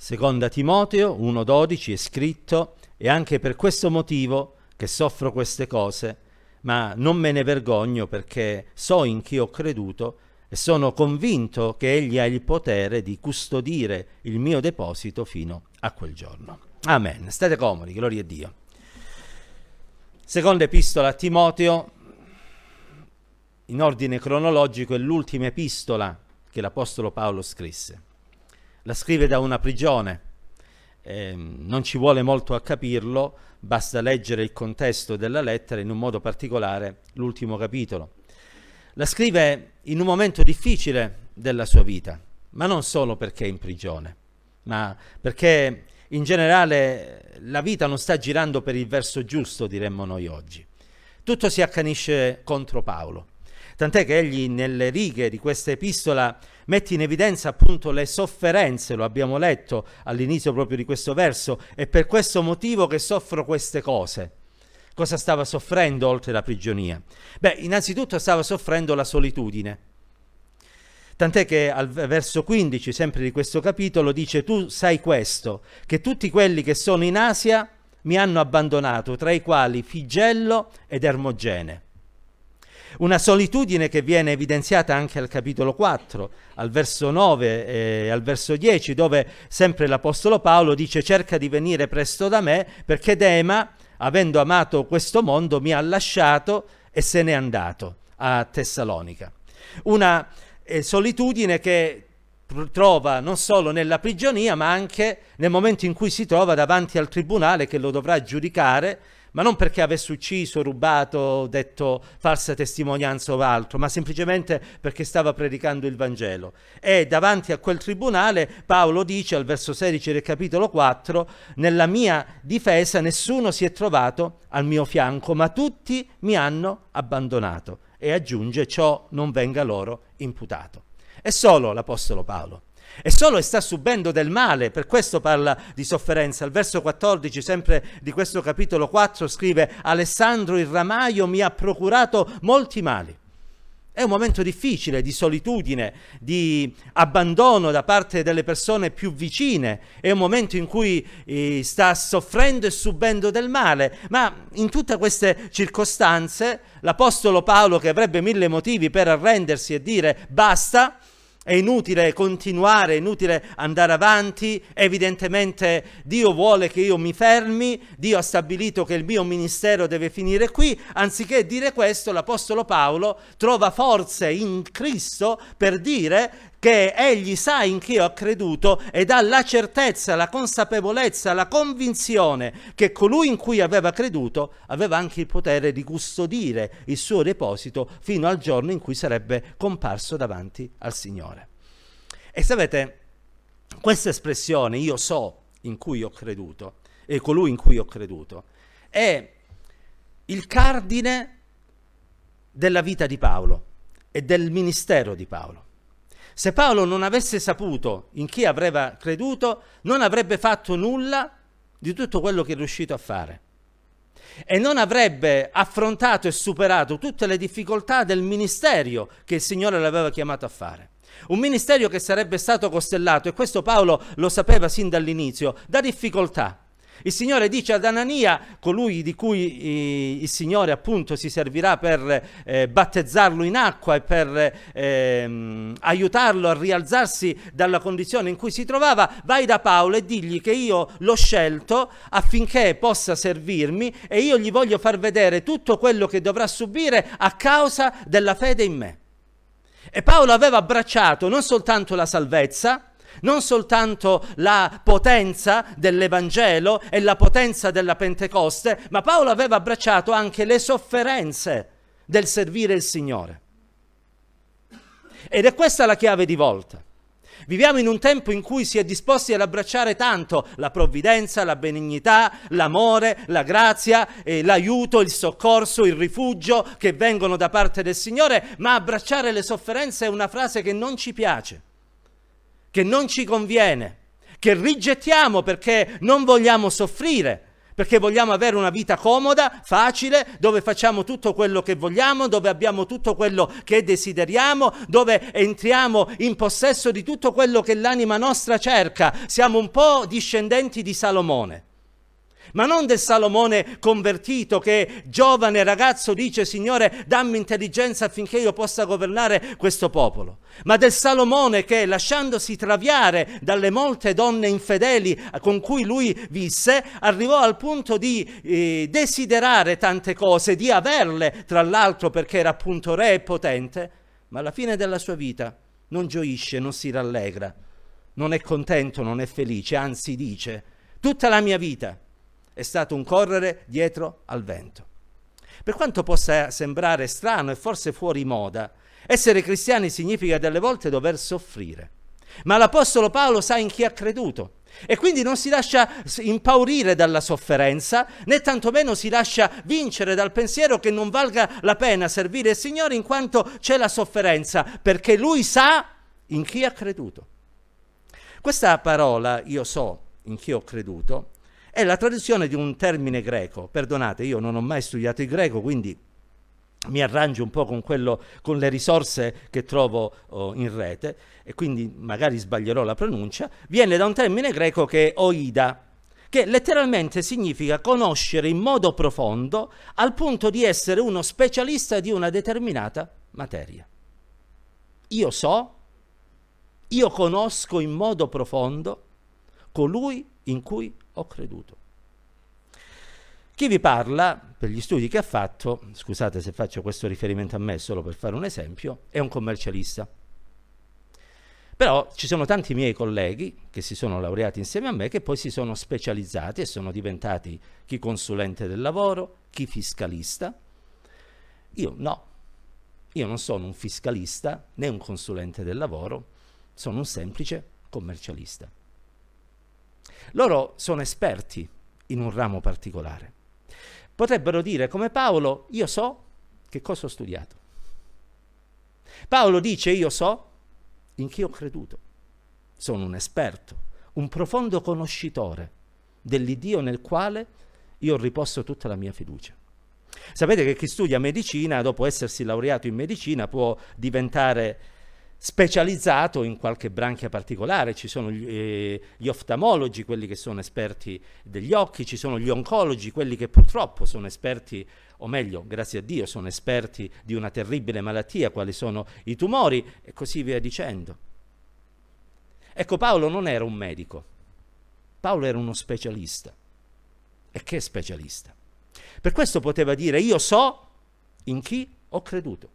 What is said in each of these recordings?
Seconda Timoteo 1,12 è scritto, e anche per questo motivo che soffro queste cose, ma non me ne vergogno perché so in chi ho creduto e sono convinto che Egli ha il potere di custodire il mio deposito fino a quel giorno. Amen. State comodi, gloria a Dio. Seconda epistola a Timoteo, in ordine cronologico, è l'ultima epistola che l'Apostolo Paolo scrisse. La scrive da una prigione, eh, non ci vuole molto a capirlo, basta leggere il contesto della lettera, in un modo particolare l'ultimo capitolo. La scrive in un momento difficile della sua vita, ma non solo perché è in prigione, ma perché in generale la vita non sta girando per il verso giusto, diremmo noi oggi. Tutto si accanisce contro Paolo. Tant'è che egli nelle righe di questa epistola mette in evidenza appunto le sofferenze, lo abbiamo letto all'inizio proprio di questo verso, è per questo motivo che soffro queste cose. Cosa stava soffrendo oltre la prigionia? Beh, innanzitutto stava soffrendo la solitudine. Tant'è che al verso 15, sempre di questo capitolo, dice tu sai questo, che tutti quelli che sono in Asia mi hanno abbandonato, tra i quali Figello ed Ermogene. Una solitudine che viene evidenziata anche al capitolo 4, al verso 9 e al verso 10, dove sempre l'Apostolo Paolo dice cerca di venire presto da me perché Dema avendo amato questo mondo, mi ha lasciato e se n'è andato a Tessalonica. Una eh, solitudine che trova non solo nella prigionia, ma anche nel momento in cui si trova davanti al tribunale che lo dovrà giudicare ma non perché avesse ucciso, rubato, detto falsa testimonianza o altro, ma semplicemente perché stava predicando il Vangelo. E davanti a quel tribunale Paolo dice al verso 16 del capitolo 4, nella mia difesa nessuno si è trovato al mio fianco, ma tutti mi hanno abbandonato. E aggiunge ciò non venga loro imputato. È solo l'Apostolo Paolo e solo sta subendo del male, per questo parla di sofferenza. Al verso 14, sempre di questo capitolo 4, scrive Alessandro il ramaio mi ha procurato molti mali. È un momento difficile di solitudine, di abbandono da parte delle persone più vicine, è un momento in cui eh, sta soffrendo e subendo del male, ma in tutte queste circostanze l'Apostolo Paolo, che avrebbe mille motivi per arrendersi e dire basta, è inutile continuare, è inutile andare avanti, evidentemente Dio vuole che io mi fermi, Dio ha stabilito che il mio ministero deve finire qui, anziché dire questo l'Apostolo Paolo trova forze in Cristo per dire che egli sa in chi ho creduto ed ha la certezza, la consapevolezza, la convinzione che colui in cui aveva creduto aveva anche il potere di custodire il suo deposito fino al giorno in cui sarebbe comparso davanti al Signore. E sapete, questa espressione, io so in cui ho creduto e colui in cui ho creduto, è il cardine della vita di Paolo e del ministero di Paolo. Se Paolo non avesse saputo in chi avrebbe creduto, non avrebbe fatto nulla di tutto quello che è riuscito a fare e non avrebbe affrontato e superato tutte le difficoltà del ministero che il Signore l'aveva chiamato a fare. Un ministero che sarebbe stato costellato, e questo Paolo lo sapeva sin dall'inizio, da difficoltà il Signore dice ad Anania, colui di cui eh, il Signore appunto si servirà per eh, battezzarlo in acqua e per eh, aiutarlo a rialzarsi dalla condizione in cui si trovava, vai da Paolo e digli che io l'ho scelto affinché possa servirmi e io gli voglio far vedere tutto quello che dovrà subire a causa della fede in me. E Paolo aveva abbracciato non soltanto la salvezza, non soltanto la potenza dell'Evangelo e la potenza della Pentecoste, ma Paolo aveva abbracciato anche le sofferenze del servire il Signore. Ed è questa la chiave di volta. Viviamo in un tempo in cui si è disposti ad abbracciare tanto la provvidenza, la benignità, l'amore, la grazia, eh, l'aiuto, il soccorso, il rifugio che vengono da parte del Signore, ma abbracciare le sofferenze è una frase che non ci piace che non ci conviene, che rigettiamo perché non vogliamo soffrire, perché vogliamo avere una vita comoda, facile, dove facciamo tutto quello che vogliamo, dove abbiamo tutto quello che desideriamo, dove entriamo in possesso di tutto quello che l'anima nostra cerca. Siamo un po' discendenti di Salomone ma non del Salomone convertito che giovane ragazzo dice Signore dammi intelligenza affinché io possa governare questo popolo, ma del Salomone che lasciandosi traviare dalle molte donne infedeli con cui lui visse, arrivò al punto di eh, desiderare tante cose, di averle tra l'altro perché era appunto re e potente, ma alla fine della sua vita non gioisce, non si rallegra, non è contento, non è felice, anzi dice tutta la mia vita è stato un correre dietro al vento. Per quanto possa sembrare strano e forse fuori moda, essere cristiani significa delle volte dover soffrire. Ma l'Apostolo Paolo sa in chi ha creduto e quindi non si lascia impaurire dalla sofferenza, né tantomeno si lascia vincere dal pensiero che non valga la pena servire il Signore in quanto c'è la sofferenza, perché lui sa in chi ha creduto. Questa parola, io so in chi ho creduto, è la traduzione di un termine greco. Perdonate, io non ho mai studiato il greco, quindi mi arrangio un po' con, quello, con le risorse che trovo oh, in rete e quindi magari sbaglierò la pronuncia, viene da un termine greco che è oida, che letteralmente significa conoscere in modo profondo al punto di essere uno specialista di una determinata materia. Io so, io conosco in modo profondo colui in cui ho creduto. Chi vi parla, per gli studi che ha fatto, scusate se faccio questo riferimento a me solo per fare un esempio, è un commercialista. Però ci sono tanti miei colleghi che si sono laureati insieme a me che poi si sono specializzati e sono diventati chi consulente del lavoro, chi fiscalista. Io no, io non sono un fiscalista né un consulente del lavoro, sono un semplice commercialista. Loro sono esperti in un ramo particolare. Potrebbero dire come Paolo, io so che cosa ho studiato. Paolo dice io so in chi ho creduto. Sono un esperto, un profondo conoscitore dell'Iddio nel quale io riposto tutta la mia fiducia. Sapete che chi studia medicina, dopo essersi laureato in medicina, può diventare specializzato in qualche branchia particolare, ci sono gli, eh, gli, oftalmologi, quelli che sono esperti degli occhi, ci sono gli oncologi, quelli che purtroppo sono esperti, o meglio, grazie a Dio, sono esperti di una terribile malattia, quali sono i tumori, e così via dicendo. Ecco, Paolo non era un medico, Paolo era uno specialista. E che specialista? Per questo poteva dire, io so in chi ho creduto.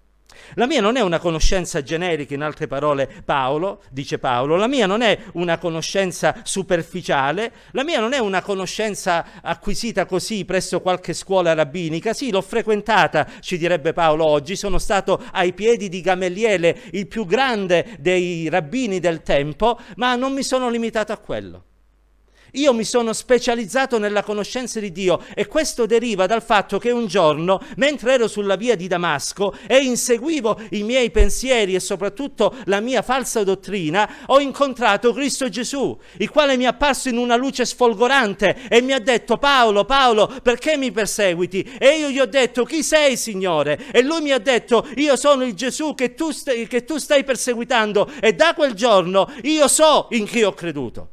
La mia non è una conoscenza generica, in altre parole Paolo, dice Paolo, la mia non è una conoscenza superficiale, la mia non è una conoscenza acquisita così presso qualche scuola rabbinica, sì l'ho frequentata, ci direbbe Paolo oggi, sono stato ai piedi di Gameliele, il più grande dei rabbini del tempo, ma non mi sono limitato a quello. Io mi sono specializzato nella conoscenza di Dio e questo deriva dal fatto che un giorno, mentre ero sulla via di Damasco e inseguivo i miei pensieri e soprattutto la mia falsa dottrina, ho incontrato Cristo Gesù, il quale mi è apparso in una luce sfolgorante e mi ha detto Paolo, Paolo, perché mi perseguiti? E io gli ho detto chi sei Signore? E lui mi ha detto io sono il Gesù che tu stai, che tu stai perseguitando e da quel giorno io so in chi ho creduto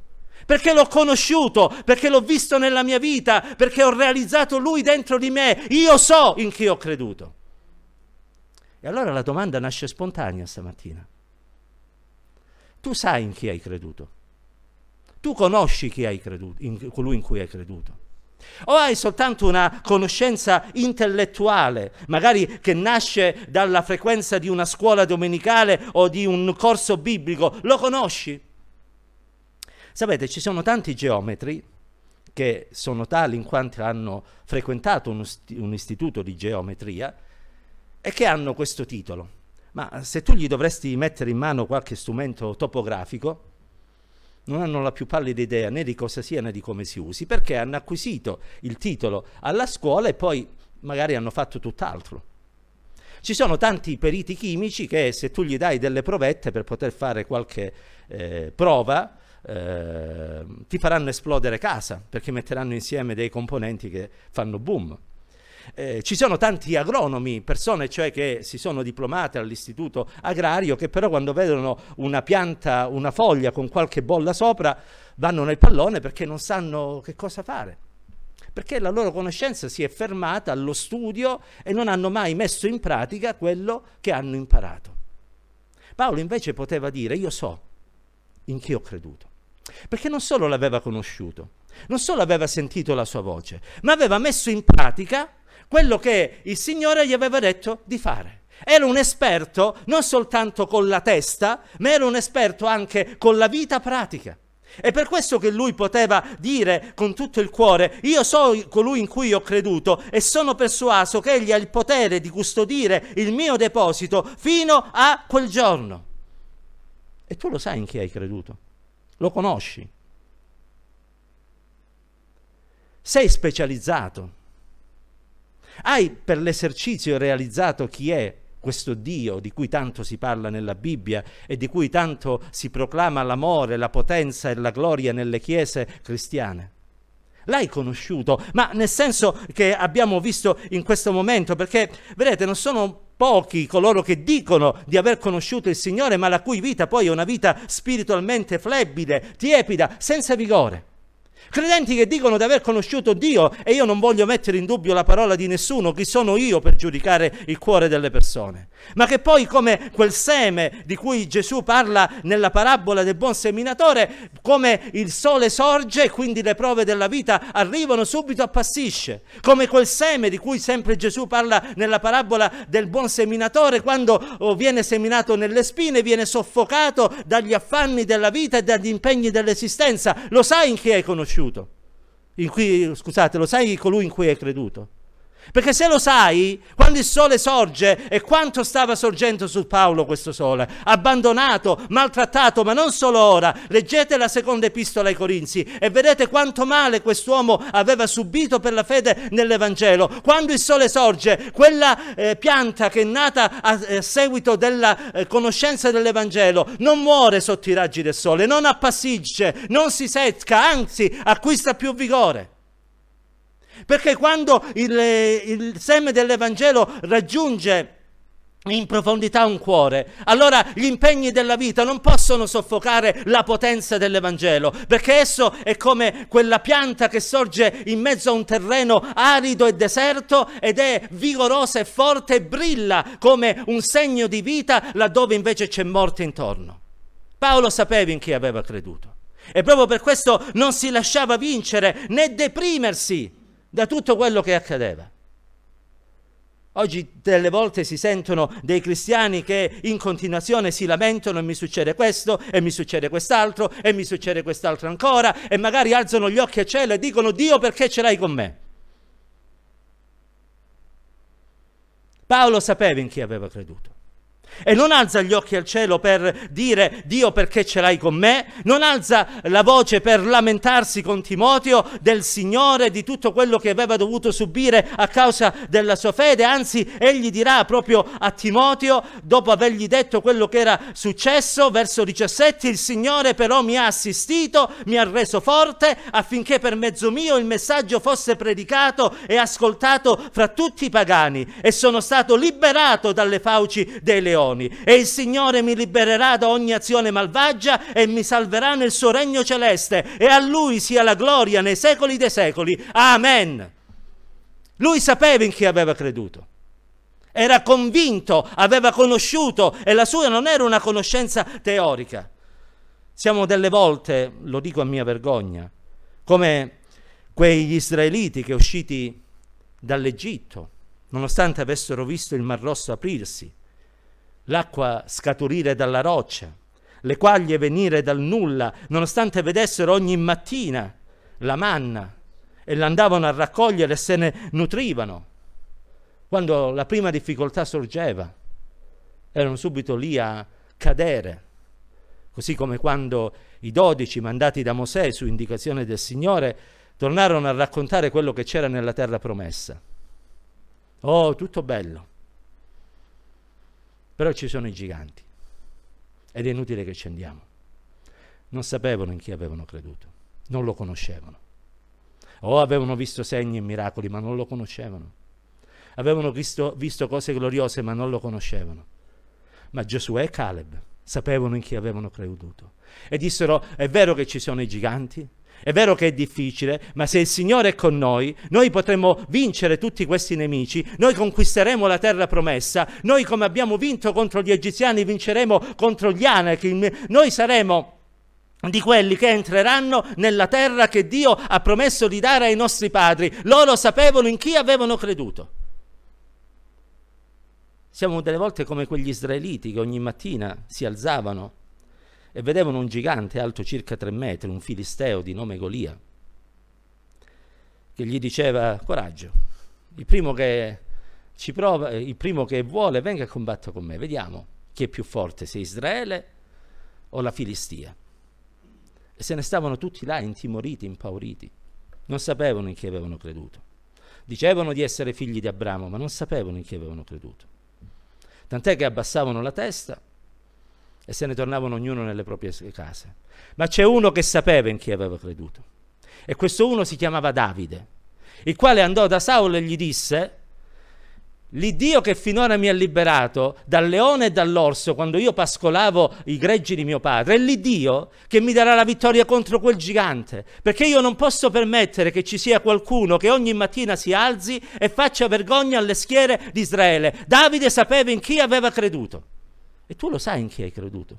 perché l'ho conosciuto, perché l'ho visto nella mia vita, perché ho realizzato Lui dentro di me. Io so in chi ho creduto. E allora la domanda nasce spontanea stamattina. Tu sai in chi hai creduto? Tu conosci chi hai creduto, in colui in cui hai creduto? O hai soltanto una conoscenza intellettuale, magari che nasce dalla frequenza di una scuola domenicale o di un corso biblico? Lo conosci? Sapete, ci sono tanti geometri che sono tali in quanto hanno frequentato un, un istituto di geometria e che hanno questo titolo. Ma se tu gli dovresti mettere in mano qualche strumento topografico, non hanno la più pallida idea né di cosa sia né di come si usi, perché hanno acquisito il titolo alla scuola e poi magari hanno fatto tutt'altro. Ci sono tanti periti chimici che se tu gli dai delle provette per poter fare qualche eh, prova, eh, ti faranno esplodere casa perché metteranno insieme dei componenti che fanno boom. Eh, ci sono tanti agronomi, persone cioè che si sono diplomate all'istituto agrario, che però quando vedono una pianta, una foglia con qualche bolla sopra, vanno nel pallone perché non sanno che cosa fare. Perché la loro conoscenza si è fermata allo studio e non hanno mai messo in pratica quello che hanno imparato. Paolo invece poteva dire, io so in chi ho creduto. Perché non solo l'aveva conosciuto, non solo aveva sentito la sua voce, ma aveva messo in pratica quello che il Signore gli aveva detto di fare. Era un esperto non soltanto con la testa, ma era un esperto anche con la vita pratica. È per questo che lui poteva dire con tutto il cuore, io so colui in cui ho creduto e sono persuaso che egli ha il potere di custodire il mio deposito fino a quel giorno. E tu lo sai in chi hai creduto lo conosci. Sei specializzato. Hai per l'esercizio realizzato chi è questo Dio di cui tanto si parla nella Bibbia e di cui tanto si proclama l'amore, la potenza e la gloria nelle chiese cristiane. L'hai conosciuto, ma nel senso che abbiamo visto in questo momento, perché vedete, non sono pochi coloro che dicono di aver conosciuto il Signore, ma la cui vita poi è una vita spiritualmente flebile, tiepida, senza vigore. Credenti che dicono di aver conosciuto Dio e io non voglio mettere in dubbio la parola di nessuno, chi sono io per giudicare il cuore delle persone, ma che poi come quel seme di cui Gesù parla nella parabola del buon seminatore, come il sole sorge e quindi le prove della vita arrivano subito appassisce, come quel seme di cui sempre Gesù parla nella parabola del buon seminatore, quando oh, viene seminato nelle spine, viene soffocato dagli affanni della vita e dagli impegni dell'esistenza. Lo sai in chi hai conosciuto? Conosciuto, in cui, scusate, lo sai colui in cui hai creduto. Perché se lo sai, quando il sole sorge, e quanto stava sorgendo su Paolo questo sole, abbandonato, maltrattato, ma non solo ora, leggete la seconda epistola ai Corinzi e vedete quanto male quest'uomo aveva subito per la fede nell'Evangelo. Quando il sole sorge, quella eh, pianta che è nata a, eh, seguito della eh, conoscenza dell'Evangelo non muore sotto i raggi del sole, non appassisce, non si secca, anzi acquista più vigore. Perché quando il, il seme dell'Evangelo raggiunge in profondità un cuore, allora gli impegni della vita non possono soffocare la potenza dell'Evangelo, perché esso è come quella pianta che sorge in mezzo a un terreno arido e deserto ed è vigorosa e forte e brilla come un segno di vita laddove invece c'è morte intorno. Paolo sapeva in chi aveva creduto e proprio per questo non si lasciava vincere né deprimersi da tutto quello che accadeva. Oggi delle volte si sentono dei cristiani che in continuazione si lamentano e mi succede questo e mi succede quest'altro e mi succede quest'altro ancora e magari alzano gli occhi a cielo e dicono Dio perché ce l'hai con me? Paolo sapeva in chi aveva creduto e non alza gli occhi al cielo per dire Dio perché ce l'hai con me, non alza la voce per lamentarsi con Timoteo del Signore, di tutto quello che aveva dovuto subire a causa della sua fede, anzi egli dirà proprio a Timoteo, dopo avergli detto quello che era successo, verso 17, il Signore però mi ha assistito, mi ha reso forte affinché per mezzo mio il messaggio fosse predicato e ascoltato fra tutti i pagani. E sono stato liberato dalle fauci dei leoni leoni e il Signore mi libererà da ogni azione malvagia e mi salverà nel suo regno celeste e a Lui sia la gloria nei secoli dei secoli. Amen. Lui sapeva in chi aveva creduto. Era convinto, aveva conosciuto e la sua non era una conoscenza teorica. Siamo delle volte, lo dico a mia vergogna, come quegli israeliti che usciti dall'Egitto, nonostante avessero visto il Mar Rosso aprirsi, l'acqua scaturire dalla roccia, le quaglie venire dal nulla, nonostante vedessero ogni mattina la manna e l'andavano a raccogliere e se ne nutrivano. Quando la prima difficoltà sorgeva, erano subito lì a cadere, così come quando i dodici mandati da Mosè su indicazione del Signore tornarono a raccontare quello che c'era nella terra promessa. Oh, tutto bello. Però ci sono i giganti ed è inutile che ci andiamo. non sapevano in chi avevano creduto, non lo conoscevano. O avevano visto segni e miracoli, ma non lo conoscevano. Avevano visto, visto cose gloriose, ma non lo conoscevano. Ma Giosuè e Caleb sapevano in chi avevano creduto. E dissero, è vero che ci sono i giganti, è vero che è difficile, ma se il Signore è con noi, noi potremo vincere tutti questi nemici, noi conquisteremo la terra promessa, noi come abbiamo vinto contro gli egiziani vinceremo contro gli Anakim, noi saremo di quelli che entreranno nella terra che Dio ha promesso di dare ai nostri padri. Loro sapevano in chi avevano creduto. Siamo delle volte come quegli israeliti che ogni mattina si alzavano e vedevano un gigante alto circa tre metri, un filisteo di nome Golia, che gli diceva coraggio, il primo che ci prova, il primo che vuole venga a combattere con me, vediamo chi è più forte, se Israele o la Filistia. E se ne stavano tutti là intimoriti, impauriti, non sapevano in chi avevano creduto. Dicevano di essere figli di Abramo, ma non sapevano in chi avevano creduto. Tant'è che abbassavano la testa e se ne tornavano ognuno nelle proprie case. Ma c'è uno che sapeva in chi aveva creduto. E questo uno si chiamava Davide, il quale andò da Saulo e gli disse, L'Iddio che finora mi ha liberato dal leone e dall'orso quando io pascolavo i greggi di mio padre, è l'Iddio che mi darà la vittoria contro quel gigante, perché io non posso permettere che ci sia qualcuno che ogni mattina si alzi e faccia vergogna alle schiere di Israele. Davide sapeva in chi aveva creduto. E tu lo sai in chi hai creduto.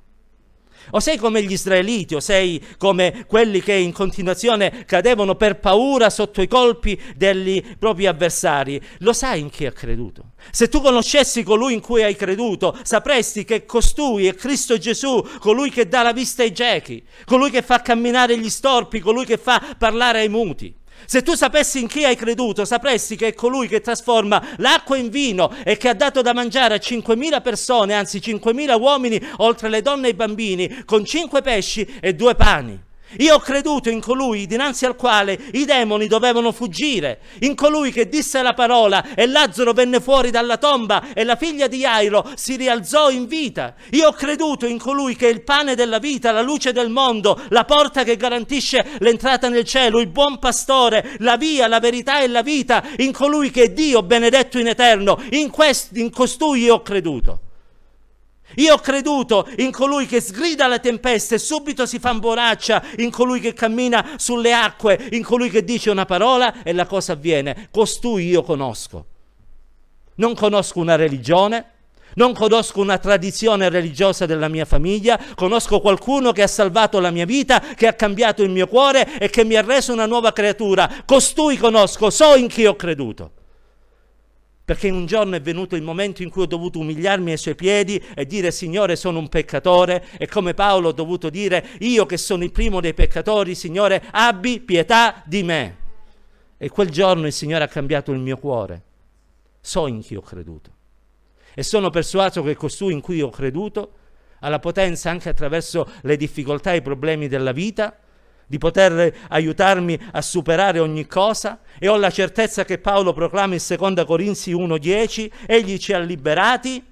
O sei come gli israeliti, o sei come quelli che in continuazione cadevano per paura sotto i colpi degli propri avversari. Lo sai in chi ha creduto. Se tu conoscessi colui in cui hai creduto, sapresti che costui è Cristo Gesù, colui che dà la vista ai ciechi, colui che fa camminare gli storpi, colui che fa parlare ai muti. Se tu sapessi in chi hai creduto, sapresti che è colui che trasforma l'acqua in vino e che ha dato da mangiare a 5.000 persone, anzi 5.000 uomini, oltre le donne e i bambini, con cinque pesci e due pani. Io ho creduto in colui dinanzi al quale i demoni dovevano fuggire, in colui che disse la parola e Lazzaro venne fuori dalla tomba e la figlia di Jairo si rialzò in vita. Io ho creduto in colui che è il pane della vita, la luce del mondo, la porta che garantisce l'entrata nel cielo, il buon pastore, la via, la verità e la vita, in colui che è Dio benedetto in eterno. In, quest- in costui io ho creduto. Io ho creduto in colui che sgrida le tempeste e subito si fa imboraccia, in colui che cammina sulle acque, in colui che dice una parola e la cosa avviene. Costui io conosco. Non conosco una religione, non conosco una tradizione religiosa della mia famiglia, conosco qualcuno che ha salvato la mia vita, che ha cambiato il mio cuore e che mi ha reso una nuova creatura. Costui conosco, so in chi ho creduto perché un giorno è venuto il momento in cui ho dovuto umiliarmi ai suoi piedi e dire Signore sono un peccatore e come Paolo ho dovuto dire io che sono il primo dei peccatori, Signore abbi pietà di me. E quel giorno il Signore ha cambiato il mio cuore. So in chi ho creduto. E sono persuaso che costui in cui ho creduto ha la potenza anche attraverso le difficoltà e i problemi della vita di poter aiutarmi a superare ogni cosa e ho la certezza che Paolo proclama in 2 Corinzi 1:10, egli ci ha liberati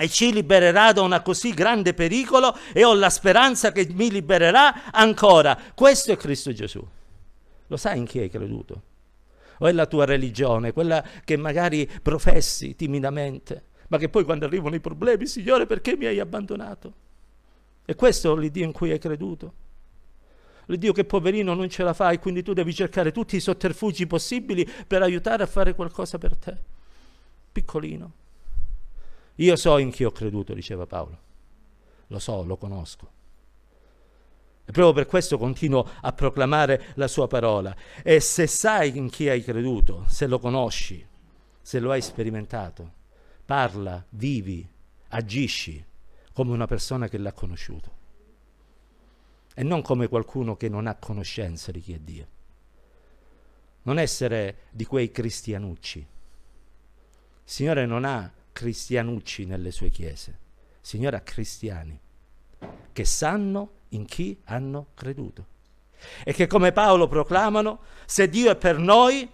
e ci libererà da un così grande pericolo e ho la speranza che mi libererà ancora. Questo è Cristo Gesù. Lo sai in chi hai creduto? O è la tua religione, quella che magari professi timidamente, ma che poi quando arrivano i problemi, Signore, perché mi hai abbandonato? E questo è l'Iddio in cui hai creduto? Dio che poverino non ce la fa e quindi tu devi cercare tutti i sotterfugi possibili per aiutare a fare qualcosa per te. Piccolino. Io so in chi ho creduto, diceva Paolo. Lo so, lo conosco. E proprio per questo continuo a proclamare la sua parola. E se sai in chi hai creduto, se lo conosci, se lo hai sperimentato, parla, vivi, agisci come una persona che l'ha conosciuto e non come qualcuno che non ha conoscenza di chi è Dio. Non essere di quei cristianucci. Il Signore non ha cristianucci nelle sue chiese, il Signore ha cristiani che sanno in chi hanno creduto e che come Paolo proclamano, se Dio è per noi,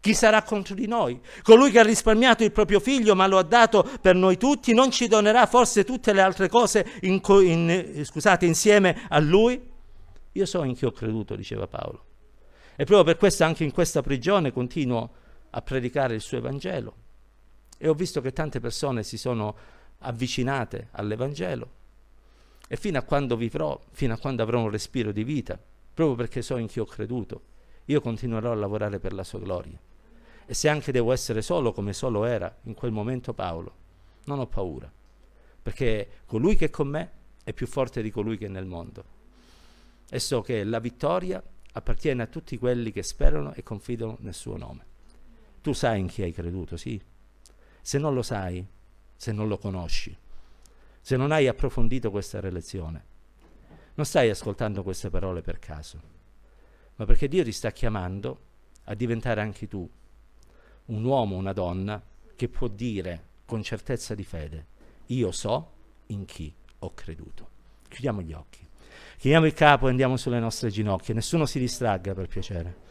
Chi sarà contro di noi? Colui che ha risparmiato il proprio figlio ma lo ha dato per noi tutti, non ci donerà forse tutte le altre cose in co- in, eh, scusate, insieme a lui? Io so in chi ho creduto, diceva Paolo. E proprio per questo anche in questa prigione continuo a predicare il suo Evangelo. E ho visto che tante persone si sono avvicinate all'Evangelo. E fino a quando vivrò, fino a quando avrò un respiro di vita, proprio perché so in chi ho creduto, io continuerò a lavorare per la sua gloria. E se anche devo essere solo come solo era in quel momento Paolo, non ho paura, perché colui che è con me è più forte di colui che è nel mondo. E so che la vittoria appartiene a tutti quelli che sperano e confidano nel suo nome. Tu sai in chi hai creduto, sì. Se non lo sai, se non lo conosci, se non hai approfondito questa relazione, non stai ascoltando queste parole per caso, ma perché Dio ti sta chiamando a diventare anche tu un uomo, una donna che può dire con certezza di fede, io so in chi ho creduto. Chiudiamo gli occhi. Chiniamo il capo e andiamo sulle nostre ginocchia. Nessuno si distragga per piacere.